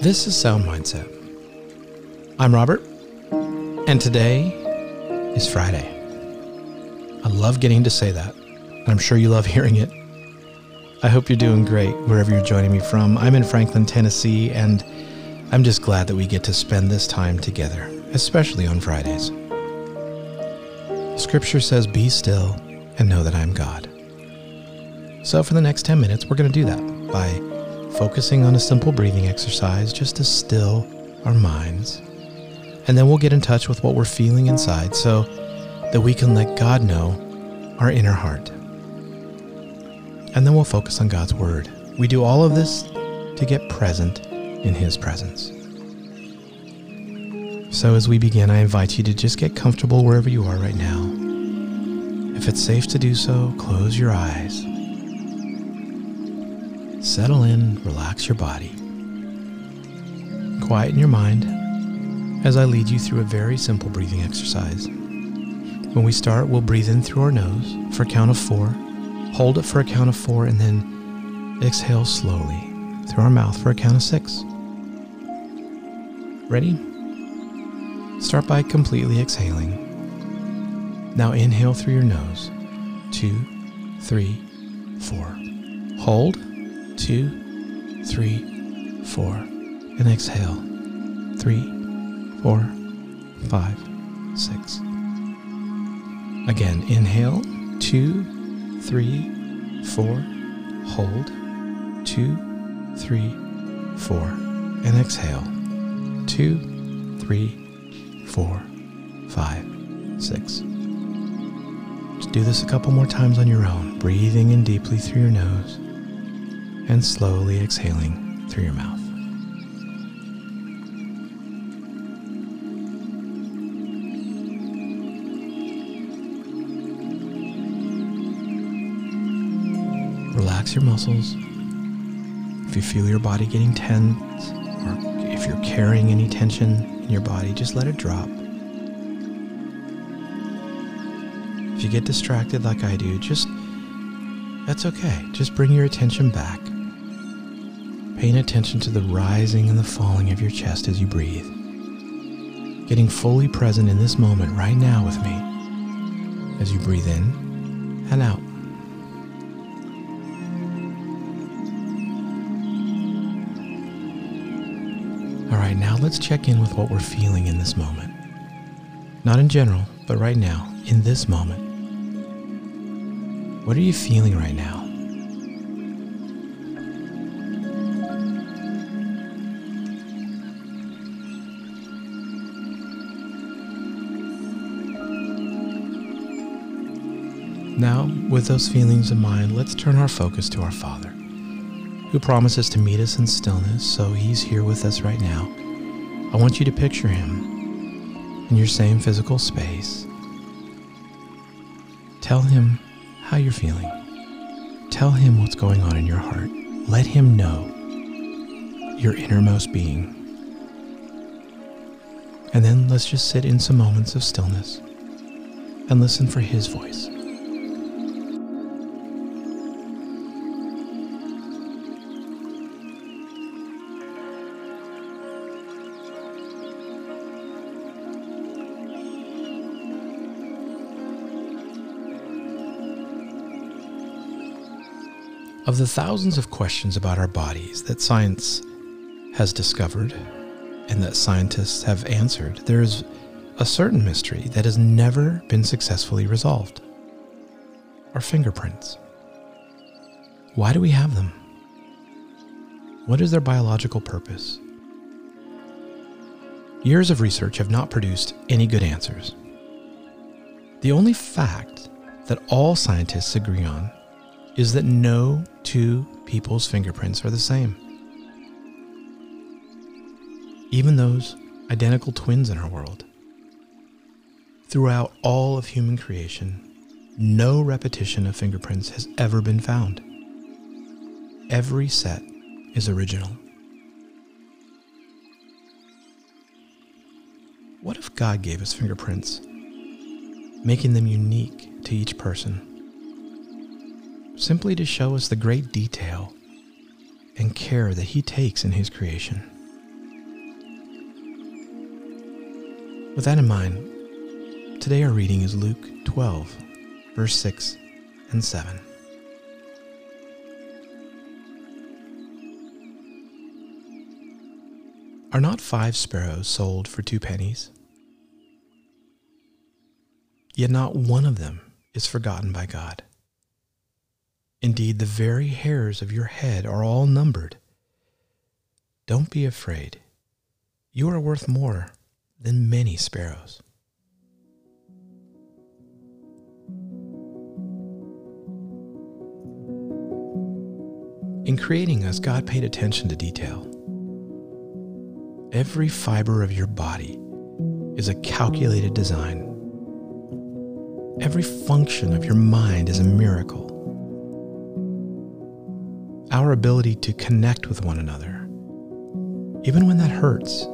This is Sound Mindset. I'm Robert, and today is Friday. I love getting to say that, and I'm sure you love hearing it. I hope you're doing great wherever you're joining me from. I'm in Franklin, Tennessee, and I'm just glad that we get to spend this time together, especially on Fridays. Scripture says, Be still and know that I am God. So, for the next 10 minutes, we're going to do that by focusing on a simple breathing exercise just to still our minds. And then we'll get in touch with what we're feeling inside so that we can let God know our inner heart. And then we'll focus on God's Word. We do all of this to get present in His presence. So, as we begin, I invite you to just get comfortable wherever you are right now. If it's safe to do so, close your eyes Settle in, relax your body. Quieten your mind as I lead you through a very simple breathing exercise. When we start, we'll breathe in through our nose for a count of four, hold it for a count of four, and then exhale slowly through our mouth for a count of six. Ready? Start by completely exhaling. Now inhale through your nose. Two, three, four. Hold two, three, four, and exhale. Three, four, five, six. Again, inhale. Two, three, four. Hold. Two, three, four, and exhale. Two, three, four, five, six. Just do this a couple more times on your own, breathing in deeply through your nose and slowly exhaling through your mouth. Relax your muscles. If you feel your body getting tense, if you're carrying any tension in your body, just let it drop. If you get distracted like I do, just that's okay. Just bring your attention back paying attention to the rising and the falling of your chest as you breathe. Getting fully present in this moment right now with me as you breathe in and out. All right, now let's check in with what we're feeling in this moment. Not in general, but right now, in this moment. What are you feeling right now? Now, with those feelings in mind, let's turn our focus to our Father, who promises to meet us in stillness, so He's here with us right now. I want you to picture Him in your same physical space. Tell Him how you're feeling. Tell Him what's going on in your heart. Let Him know your innermost being. And then let's just sit in some moments of stillness and listen for His voice. Of the thousands of questions about our bodies that science has discovered and that scientists have answered, there is a certain mystery that has never been successfully resolved our fingerprints. Why do we have them? What is their biological purpose? Years of research have not produced any good answers. The only fact that all scientists agree on is that no two people's fingerprints are the same. Even those identical twins in our world. Throughout all of human creation, no repetition of fingerprints has ever been found. Every set is original. What if God gave us fingerprints, making them unique to each person, simply to show us the great detail and care that He takes in His creation? With that in mind, today our reading is Luke 12, verse 6 and 7. Are not five sparrows sold for two pennies? Yet not one of them is forgotten by God. Indeed, the very hairs of your head are all numbered. Don't be afraid. You are worth more than many sparrows. In creating us, God paid attention to detail. Every fiber of your body is a calculated design. Every function of your mind is a miracle. Our ability to connect with one another, even when that hurts,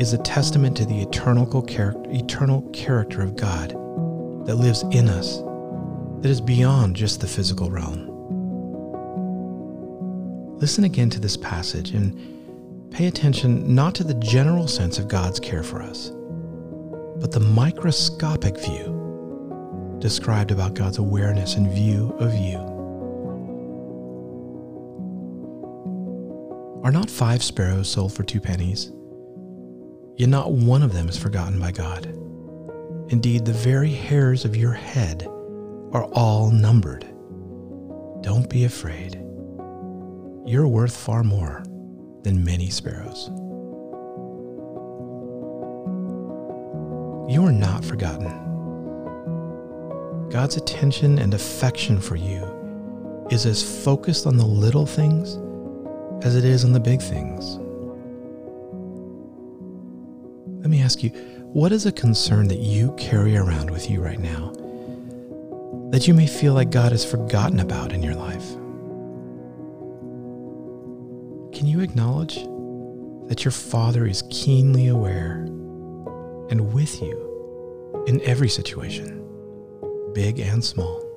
is a testament to the eternal character, of God that lives in us, that is beyond just the physical realm. Listen again to this passage and pay attention not to the general sense of God's care for us, but the microscopic view described about God's awareness and view of you. Are not five sparrows sold for two pennies? Yet not one of them is forgotten by God. Indeed, the very hairs of your head are all numbered. Don't be afraid. You're worth far more than many sparrows. You are not forgotten. God's attention and affection for you is as focused on the little things as it is on the big things. Let me ask you, what is a concern that you carry around with you right now that you may feel like God has forgotten about in your life? Can you acknowledge that your Father is keenly aware and with you in every situation, big and small?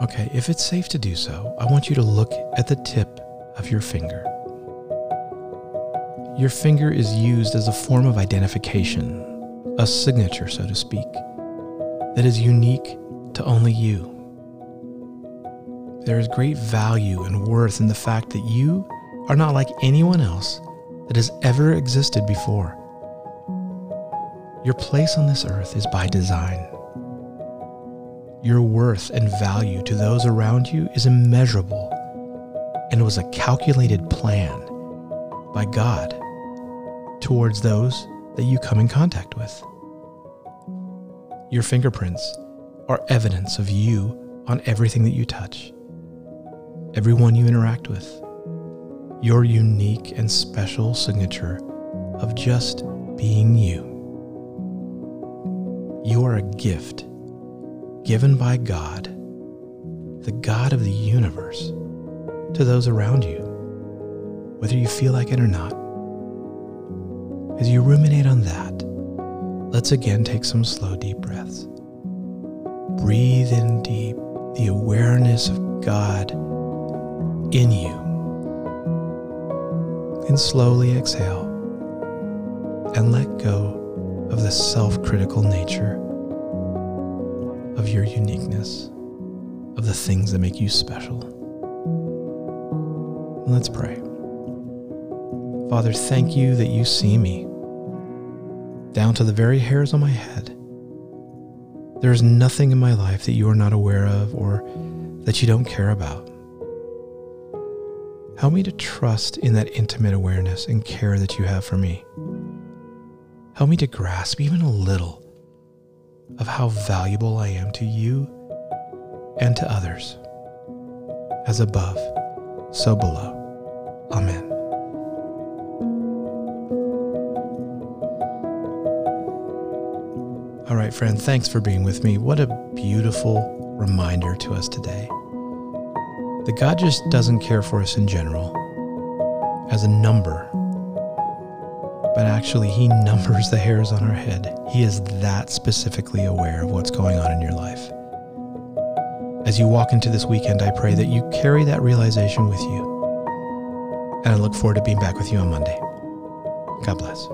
Okay, if it's safe to do so, I want you to look at the tip of your finger. Your finger is used as a form of identification, a signature, so to speak, that is unique to only you. There is great value and worth in the fact that you are not like anyone else that has ever existed before. Your place on this earth is by design. Your worth and value to those around you is immeasurable and was a calculated plan by God towards those that you come in contact with. Your fingerprints are evidence of you on everything that you touch, everyone you interact with, your unique and special signature of just being you. You are a gift given by God, the God of the universe, to those around you, whether you feel like it or not. As you ruminate on that, let's again take some slow, deep breaths. Breathe in deep the awareness of God in you. And slowly exhale and let go of the self critical nature of your uniqueness, of the things that make you special. Let's pray. Father, thank you that you see me down to the very hairs on my head. There is nothing in my life that you are not aware of or that you don't care about. Help me to trust in that intimate awareness and care that you have for me. Help me to grasp even a little of how valuable I am to you and to others. As above, so below. Amen. All right, friend, thanks for being with me. What a beautiful reminder to us today that God just doesn't care for us in general as a number, actually, He numbers the hairs on our head. He is that specifically aware of what's going on in your life. As you walk into this weekend, I pray that you carry that realization with you. And I look forward to being back with you on Monday. God bless.